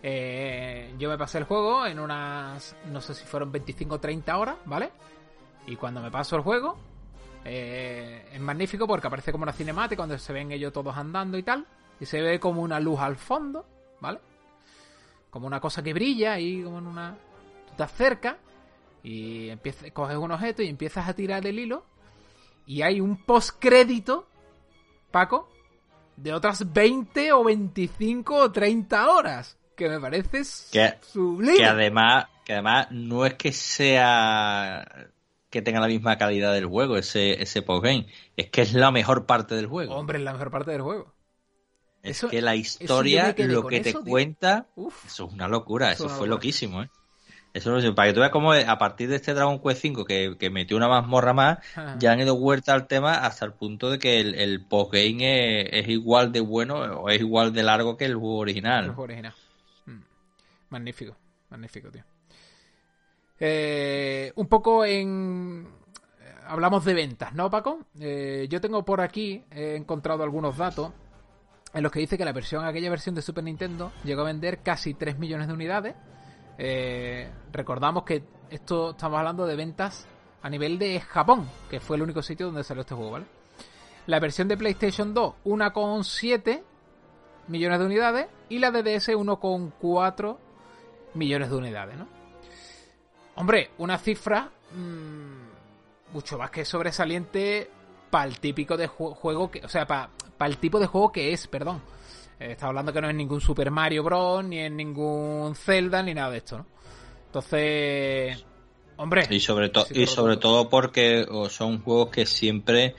eh, yo me pasé el juego en unas, no sé si fueron 25 o 30 horas, ¿vale? Y cuando me paso el juego, eh, es magnífico porque aparece como una cinemática cuando se ven ellos todos andando y tal, y se ve como una luz al fondo, ¿vale? Como una cosa que brilla y como en una... Tú te acercas y empiezas, coges un objeto y empiezas a tirar el hilo y hay un postcrédito, Paco, de otras 20 o 25 o 30 horas. Que me parece
que, sublime. Que además, que además no es que sea que tenga la misma calidad del juego, ese, ese postgame. Es que es la mejor parte del juego.
Hombre, es la mejor parte del juego.
Es que la historia, lo que te cuenta, eso es una locura, eso, fue loquísimo, ¿eh? Eso no para que tú veas cómo a partir de este Dragon Quest 5 que, metió una mazmorra más, ya han ido vuelta al tema hasta el punto de que el, el postgame es, igual de bueno o es igual de largo que el juego original.
El juego original. Mm. Magnífico, magnífico, tío. Eh, un poco en... Hablamos de ventas, ¿no, Paco? Eh, yo tengo por aquí, he encontrado algunos datos en los que dice que la versión, aquella versión de Super Nintendo llegó a vender casi 3 millones de unidades eh, recordamos que esto estamos hablando de ventas a nivel de Japón, que fue el único sitio donde salió este juego, ¿vale? La versión de PlayStation 2, 1,7 millones de unidades, y la de DS, 1,4 millones de unidades, ¿no? Hombre, una cifra mmm, mucho más que sobresaliente para el típico de juego que, o sea, para el tipo de juego que es, perdón. Eh, está hablando que no es ningún Super Mario Bros. ni es ningún Zelda ni nada de esto, ¿no? Entonces, hombre.
Y sobre, todo y sobre todo porque son juegos que siempre,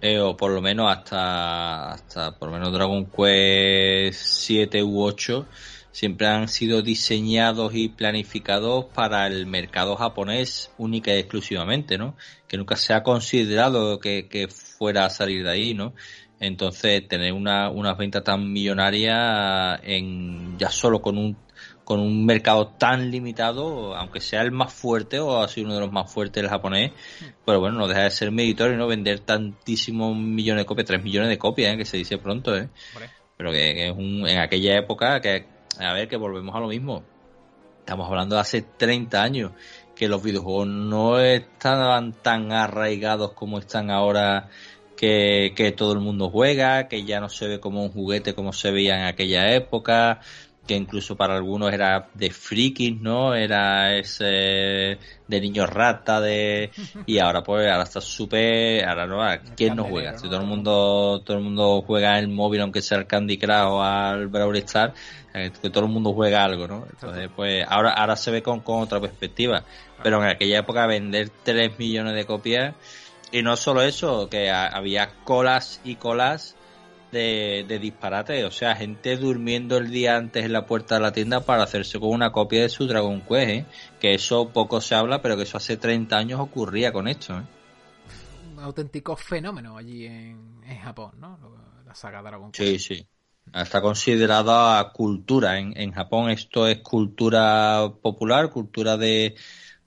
eh, o por lo menos hasta, hasta por lo menos Dragon Quest 7 u 8, siempre han sido diseñados y planificados para el mercado japonés única y exclusivamente, ¿no? Que nunca se ha considerado que, que fuera a salir de ahí, ¿no? Entonces, tener una, unas ventas tan millonarias en ya solo con un con un mercado tan limitado, aunque sea el más fuerte o ha sido uno de los más fuertes el japonés, pero bueno, no deja de ser meritorio no vender tantísimos millones de copias, tres millones de copias, ¿eh? que se dice pronto, ¿eh? pero que, es un, en aquella época que, a ver, que volvemos a lo mismo. Estamos hablando de hace 30 años, que los videojuegos no estaban tan arraigados como están ahora que, que, todo el mundo juega, que ya no se ve como un juguete como se veía en aquella época, que incluso para algunos era de frikis, ¿no? Era ese de niños rata, de y ahora pues ahora está súper, ahora no, ¿quién no juega? Si todo el mundo todo el mundo juega en el móvil aunque sea el Candy Crush o al Brawl Stars, eh, que todo el mundo juega algo, ¿no? Entonces pues ahora ahora se ve con, con otra perspectiva, pero en aquella época vender 3 millones de copias y no solo eso, que había colas y colas de, disparate. O sea, gente durmiendo el día antes en la puerta de la tienda para hacerse con una copia de su Dragon Quest. ¿eh? Que eso poco se habla, pero que eso hace 30 años ocurría con esto. ¿eh?
Un auténtico fenómeno allí en, Japón, ¿no? La saga Dragon
Quest. Sí, sí. Está considerada cultura. En, en Japón esto es cultura popular, cultura de,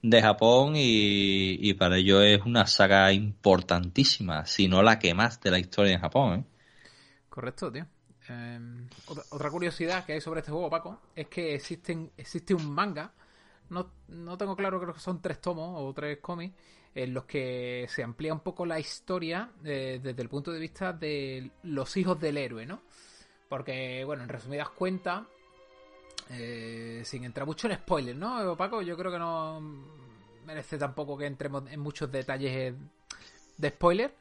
de Japón y, y, para ello es una saga importantísima, si no la que más de la historia en Japón. ¿eh?
Correcto, tío. Em, otra, curiosidad que hay sobre este juego, Paco, es que existen, existe un manga. No, no tengo claro, creo que son tres tomos o tres cómics, en los que se amplía un poco la historia eh, desde el punto de vista de los hijos del héroe, ¿no? Porque, bueno, en resumidas cuentas, eh, sin entrar mucho en spoilers, ¿no, Paco? Yo creo que no merece tampoco que entremos en muchos detalles de spoiler.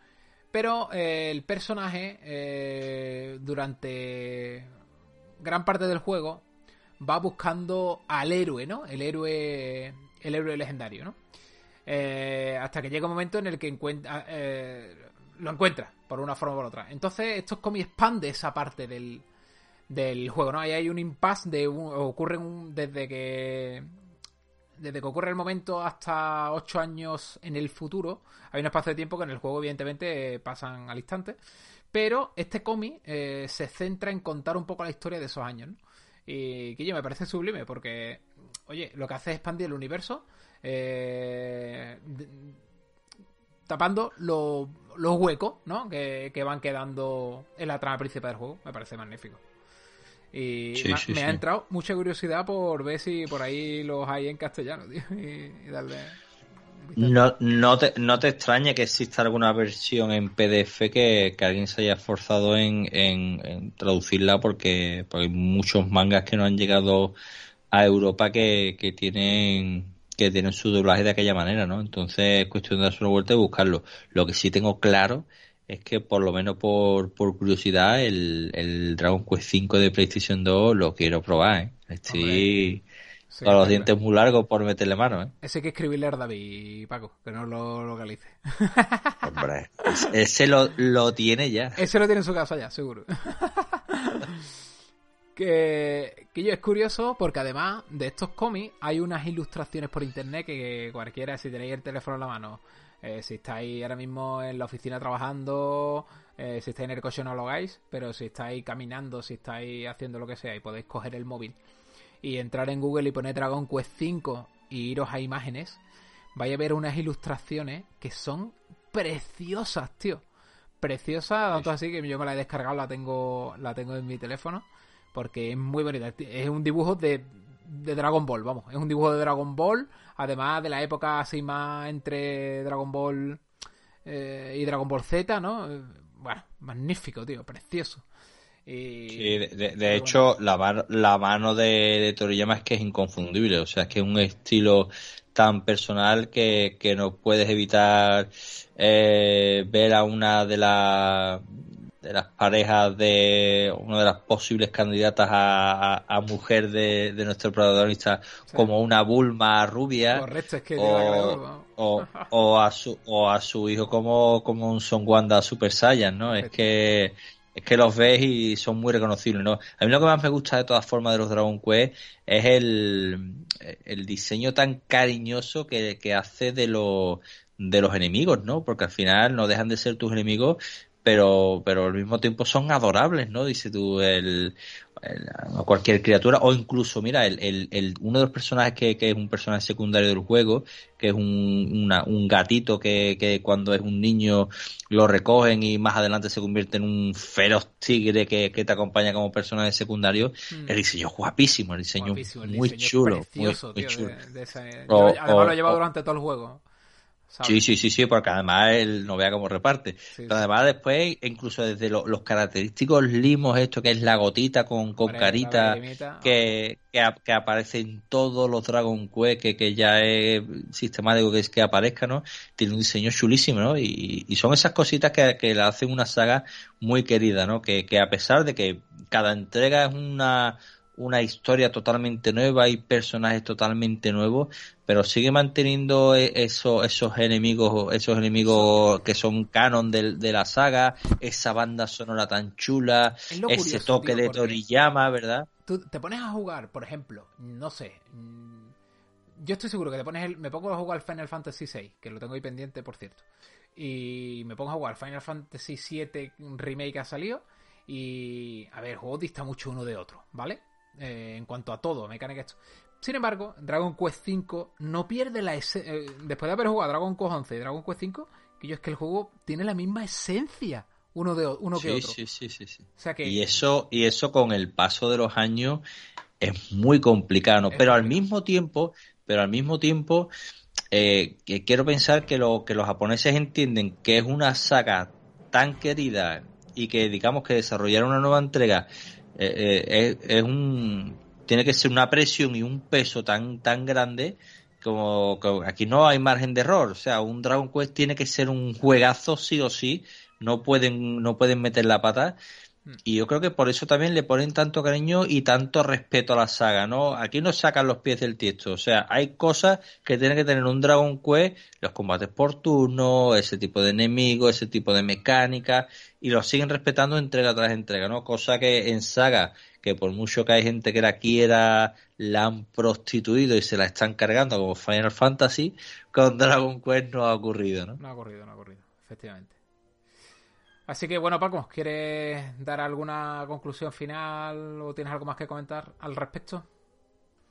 Pero eh, el personaje, eh, durante gran parte del juego, va buscando al héroe, ¿no? El héroe, el héroe legendario, ¿no? Eh, hasta que llega un momento en el que lo encuentra, por una forma o por otra. Entonces, estos cómics expande esa parte del, del juego, ¿no? Ahí hay un impasse de ocurre un, desde que desde que ocurre el momento hasta 8 años en el futuro, hay un espacio de tiempo que en el juego evidentemente pasan al instante, pero este cómic eh, se centra en contar un poco la historia de esos años, ¿no? Y que yo me parece sublime porque, oye, lo que hace es expandir el universo, eh, tapando los huecos, ¿no? Que, que van quedando en la trama principal del juego, me parece magnífico. Y me, ha entrado mucha curiosidad por ver si por ahí los hay en castellano, tío, y, darle...
No, no, te, no te extrañe que exista alguna versión en PDF que, alguien se haya esforzado en, traducirla porque, hay muchos mangas que no han llegado a Europa que, que tienen que tienen su doblaje de aquella manera, ¿no? Entonces es cuestión de darse una vuelta y buscarlo. Lo que sí tengo claro es que por lo menos por, por curiosidad el, el Dragon Quest V de PlayStation 2 lo quiero probar, ¿eh? Estoy con los dientes muy largos por meterle mano, ¿eh?
Ese hay que escribirle a David, Paco, que no lo localice.
Hombre, ese lo, lo tiene ya.
Ese lo tiene en su casa ya, seguro. que, que yo es curioso porque además de estos cómics hay unas ilustraciones por internet que cualquiera, si tenéis el teléfono en la mano, eh, si estáis ahora mismo en la oficina trabajando, eh, si estáis en el coche no lo hagáis, pero si estáis caminando, si estáis haciendo lo que sea y podéis coger el móvil y entrar en Google y poner Dragon Quest 5 y iros a imágenes, vais a ver unas ilustraciones que son preciosas, tío. Preciosas, tanto así que yo me la he descargado, la tengo, la tengo en mi teléfono, porque es muy bonita. Es un dibujo de, de Dragon Ball, vamos. Es un dibujo de Dragon Ball, además de la época así más entre Dragon Ball eh, y Dragon Ball Z, ¿no? Bueno, magnífico, tío, precioso.
Sí, de, hecho, la, la mano de, Toriyama es que es inconfundible, o sea, es que es un estilo tan personal que, que no puedes evitar eh, ver a una de las de las parejas de una de las posibles candidatas a, mujer de, nuestro protagonista como una Bulma rubia o, o, a su o a su hijo como como un Son Wanda Super Saiyan no es que es que los ves y son muy reconocibles no a mí lo que más me gusta de todas formas de los Dragon Quest es el, el diseño tan cariñoso que, que hace de los de los enemigos, ¿no? Porque al final no dejan de ser tus enemigos, pero, pero al mismo tiempo son adorables, ¿no? Dice tú, el, cualquier criatura, o incluso, mira, el, el, uno de los personajes que, que, es un personaje secundario del juego, que es un, un gatito que, que, cuando es un niño lo recogen y más adelante se convierte en un feroz tigre que, te acompaña como personaje secundario, mm. el diseño es guapísimo, el diseño muy chulo. muy, chulo.
además lo lleva durante todo el juego.
Sí, sí, sí, sí, porque además él no vea cómo reparte. Pero además después, incluso desde los característicos limos, esto que es la gotita con, con carita, que, que, aparece en todos los Dragon Quest, que, ya es sistemático que es que aparezca, ¿no? Tiene un diseño chulísimo, ¿no? Y, y son esas cositas que, que la hacen una saga muy querida, ¿no? Que, que a pesar de que cada entrega es una una historia totalmente nueva y personajes totalmente nuevos, pero sigue manteniendo e-, esos, esos enemigos, esos enemigos que son canon de, de la saga, esa banda sonora tan chula, ese toque de Toriyama, ¿verdad?
Tú te pones a jugar, por ejemplo, no sé, mm, yo estoy seguro que te pones el, me pongo a jugar Final Fantasy VI, que lo tengo ahí pendiente, por cierto, y me pongo a jugar Final Fantasy VII Remake que ha salido, y a ver, el juego dista mucho uno de otro, ¿vale? Eh, en cuanto a todo, mecánica esto. Sin embargo, Dragon Quest V no pierde la esencia. Eh, después de haber jugado Dragon Quest 11 y Dragon Quest V, que yo es que el juego tiene la misma esencia uno de uno que otro.
Sí, sí, sí, sí. Y eso y eso con el paso de los años es muy complicado, pero al mismo tiempo, pero al mismo tiempo eh, quiero pensar que lo que los japoneses entienden que es una saga tan querida y que digamos que desarrollar una nueva entrega eh, eh, es, un tiene que ser una presión y un peso tan tan grande como aquí no hay margen de error o sea un Dragon Quest tiene que ser un juegazo sí o sí no pueden no pueden meter la pata. Y yo creo que por eso también le ponen tanto cariño y tanto respeto a la saga, ¿no? Aquí no sacan los pies del tiesto. O sea, hay cosas que tienen que tener un Dragon Quest, los combates por turno, ese tipo de enemigos, ese tipo de mecánica, y los siguen respetando entrega tras entrega, ¿no? Cosa que en saga, que por mucho que hay gente que la quiera, la han prostituido y se la están cargando como Final Fantasy, con Dragon Quest no ha ocurrido, ¿no?
No ha ocurrido, no ha ocurrido, efectivamente. Así que bueno, Paco, ¿quieres dar alguna conclusión final o tienes algo más que comentar al respecto?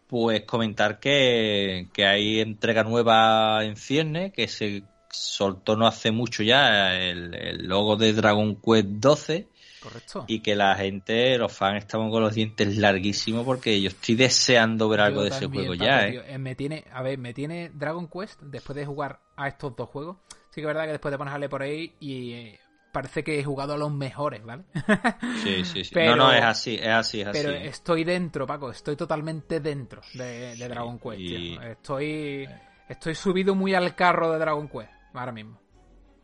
Pues comentar que, hay entrega nueva en Cierne, que se soltó no hace mucho ya el, logo de Dragon Quest 12.
Correcto.
Y que la gente, los fans, estaban con los dientes larguísimos porque yo estoy deseando ver algo de ese juego ya. ¿eh?
¿eh? Me tiene, a ver, me tiene Dragon Quest después de jugar a estos dos juegos. Sí que es verdad que después de ponerle por ahí y eh, parece que he jugado a los mejores, ¿vale?
sí, sí, sí. no, no, es así, es así, es
así. Pero estoy dentro, Paco, estoy totalmente dentro de, Dragon Quest. Estoy, estoy subido muy al carro de Dragon Quest, ahora mismo.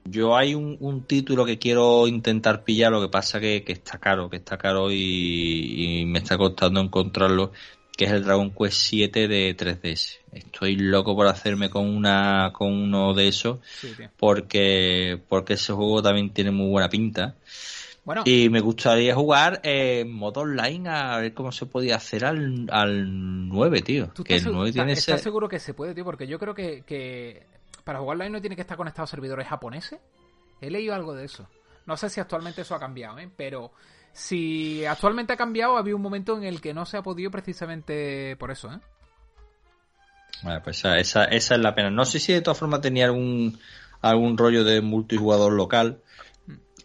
Yo hay un, título que quiero intentar pillar, lo que pasa que, que está caro, que está caro y, y me está costando encontrarlo, que es el Dragon Quest 7 de 3DS. Estoy loco por hacerme con una con uno de esos porque porque ese juego también tiene muy buena pinta. Bueno. Y me gustaría jugar en modo online a ver cómo se podía hacer al, al 9, tío.
que el 9 tiene ¿Estás seguro que se puede, tío? Porque yo creo que, que para jugar online no tiene que estar conectado a servidores japoneses. He leído algo de eso. No sé si actualmente eso ha cambiado, ¿eh? Pero si actualmente ha cambiado, había un momento en el que no se ha podido precisamente por eso, ¿eh?
Bueno, pues esa, es la pena. No sé si de todas formas tenía algún, algún rollo de multijugador local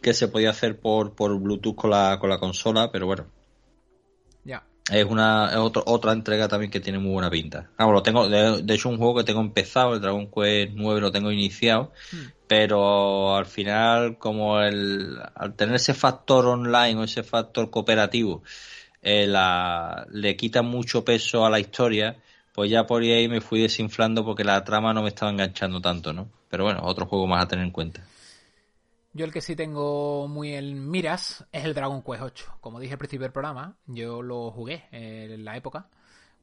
que se podía hacer por, por Bluetooth con la, con la consola, pero bueno. Es una es otra entrega también que tiene muy buena pinta. Vamos, lo tengo, de, de, hecho un juego que tengo empezado, el Dragon Quest 9 lo tengo iniciado, hmm. pero al final como el al tener ese factor online o ese factor cooperativo eh, la, le quita mucho peso a la historia pues ya por ahí me fui desinflando porque la trama no me estaba enganchando tanto no pero bueno otro juego más a tener en cuenta
yo el que sí tengo muy en miras es el Dragon Quest 8 como dije al principio del programa yo lo jugué en la época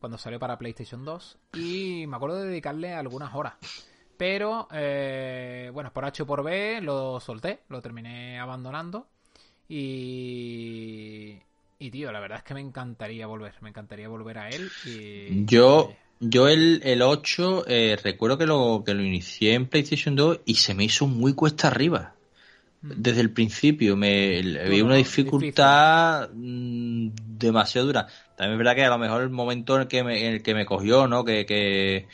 cuando salió para PlayStation 2 y me acuerdo de dedicarle algunas horas pero, eh, bueno, por H o por B lo solté, lo terminé abandonando. Y, y, tío, la verdad es que me encantaría volver, me encantaría volver a él. Y,
yo, yo el, el 8 eh, recuerdo que lo, que lo inicié en PlayStation 2 y se me hizo muy cuesta arriba. Desde el principio. Me vi una dificultad mm, demasiado dura. También es verdad que a lo mejor el momento en el que me, en el que me cogió, ¿no? Que, que,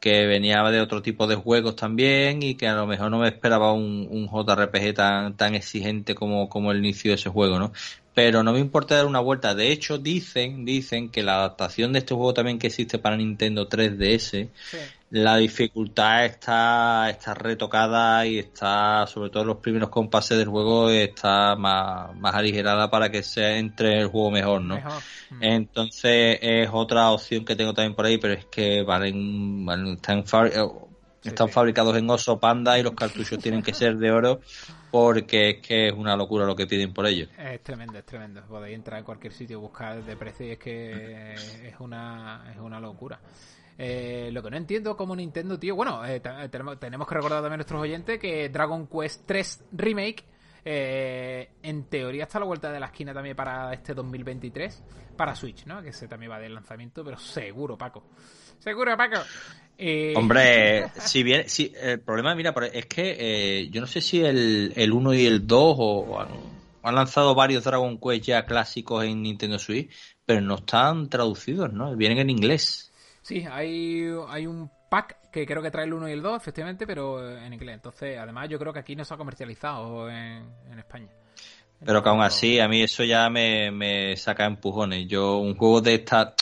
que venía de otro tipo de juegos también y que a lo mejor no me esperaba un, un JRPG tan, tan exigente como, como el inicio de ese juego, ¿no? Pero no me importa dar una vuelta. De hecho, dicen, dicen que la adaptación de este juego también que existe para Nintendo 3DS la dificultad está, está retocada y está, sobre todo los primeros compases del juego, está más, más aligerada para que se entre el juego mejor, ¿no? Mm. Entonces es otra opción que tengo también por ahí, pero es que valen, están, eh, fabricados en oso panda y los cartuchos tienen que ser de oro porque es que es una locura lo que piden por ellos.
Es tremendo, es tremendo. Podéis entrar en cualquier sitio, buscar de precio y es que es una, es una locura. Eh, lo que no entiendo como Nintendo, tío. Bueno, eh, tenemos, que recordar también a nuestros oyentes que Dragon Quest 3 Remake, eh, en teoría está a la vuelta de la esquina también para este 2023, para Switch, ¿no? Que ese también va del lanzamiento, pero seguro, Paco. Seguro, Paco.
Hombre, si bien, si, el problema, mira, es que yo no sé si el, el 1 y el 2 o, han, han lanzado varios Dragon Quest ya clásicos en Nintendo Switch, pero no están traducidos, ¿no? Vienen en inglés.
Sí, hay, hay un pack que creo que trae el 1 y el 2, efectivamente, pero en inglés. Entonces, además, yo creo que aquí no se ha comercializado en, España.
Pero que aún así, a mí eso ya me, me saca empujones. Yo, un juego de esta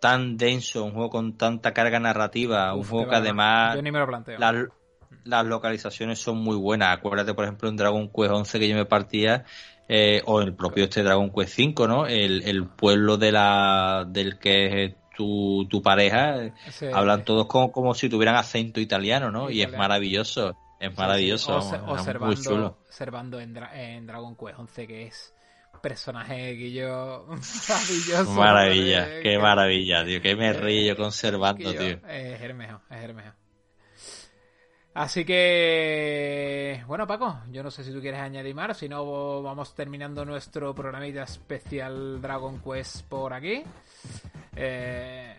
tan denso, un juego con tanta carga narrativa, un juego que además.
Yo ni me lo planteo.
Las, localizaciones son muy buenas. Acuérdate, por ejemplo, en Dragon Quest 11 que yo me partía. Eh, o el propio este Dragon Quest 5, ¿no? El, el pueblo de la, del que es tu, tu pareja, hablan todos como, como si tuvieran acento italiano, ¿no? Y es maravilloso, es maravilloso.
observando, observando en, en, Dragon Quest 11 que es personaje que yo maravilloso.
Maravilla, qué maravilla, tío, que me río conservando, tío.
Es Hermejo, es Hermejo. Así que, bueno, Paco, yo no sé si tú quieres añadir más, si no, vamos terminando nuestro programita especial Dragon Quest por aquí. Eh,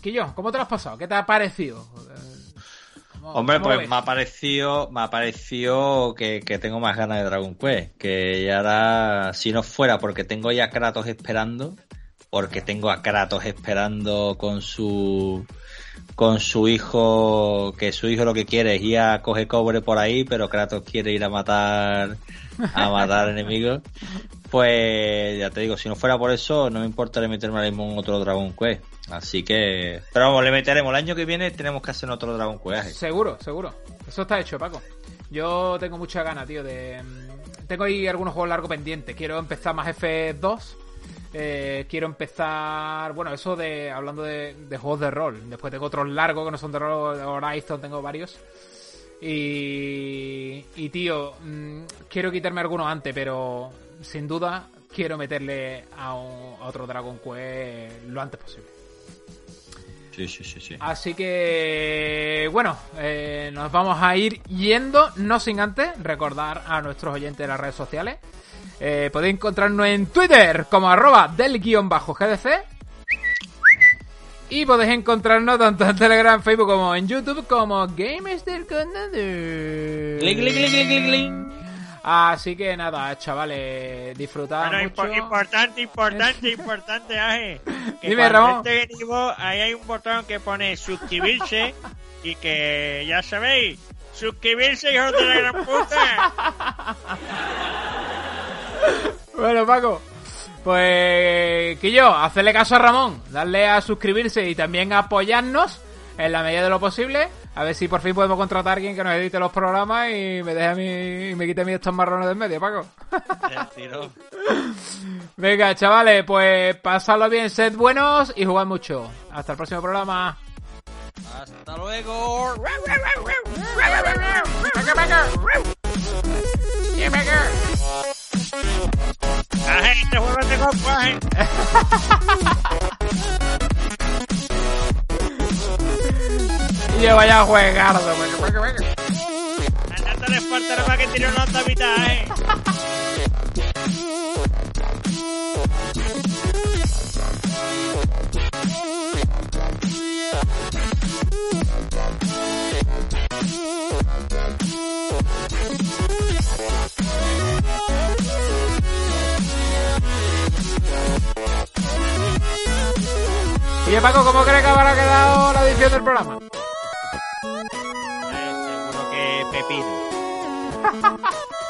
Quillo, ¿cómo te lo has pasado? ¿Qué te ha parecido?
Hombre, pues me ha parecido, me ha parecido que, que, tengo más ganas de Dragon Quest. Que ya ahora, si no fuera porque tengo ya a Kratos esperando, porque tengo a Kratos esperando con su con su hijo, que su hijo lo que quiere es ir a coger cobre por ahí, pero Kratos quiere ir a matar, a matar enemigos. Pues ya te digo, si no fuera por eso, no me importaría meterme ahora mismo en otro Dragon Quest. Así que, pero vamos, le meteremos. El año que viene tenemos que hacer otro Dragon Quest.
Seguro, seguro. Eso está hecho, Paco. Yo tengo mucha ganas, tío, de... Tengo ahí algunos juegos largos pendientes. Quiero empezar más F2 eh, quiero empezar, bueno, eso de hablando de, juegos de rol. Después tengo otros largos que no son de rol, Horizon tengo varios. Y, y tío, mm, quiero quitarme algunos antes, pero sin duda quiero meterle a, otro Dragon Quest lo antes posible.
Sí, sí, sí, sí.
Así que, bueno, eh, nos vamos a ir yendo, no sin antes recordar a nuestros oyentes de las redes sociales eh, podéis encontrarnos en Twitter como arroba del guion bajo GDC. Y podéis encontrarnos tanto en Telegram, Facebook como en YouTube como Games del Condado. Así que nada, chavales, disfrutad mucho.
importante, importante, importante, Aje.
Que Dime, Ramón.
Este ahí hay un botón que pone suscribirse y que ya sabéis, suscribirse, hijos de la gran puta.
bueno, Paco. Pues, que yo, hacerle caso a Ramón, darle a suscribirse y también apoyarnos en la medida de lo posible. A ver si por fin podemos contratar a alguien que nos edite los programas y me deje a mí, y me quite a mí estos marrones del medio, Paco. Venga, chavales, pues pasadlo bien, sed buenos y jugad mucho. Hasta el próximo programa.
Hasta luego.
La gente
Y vaya juegardo,
Andando el Espartano para que tire una otra mitad, eh.
Oye Paco, ¿cómo crees que habrá quedado la edición del programa?
Pepino.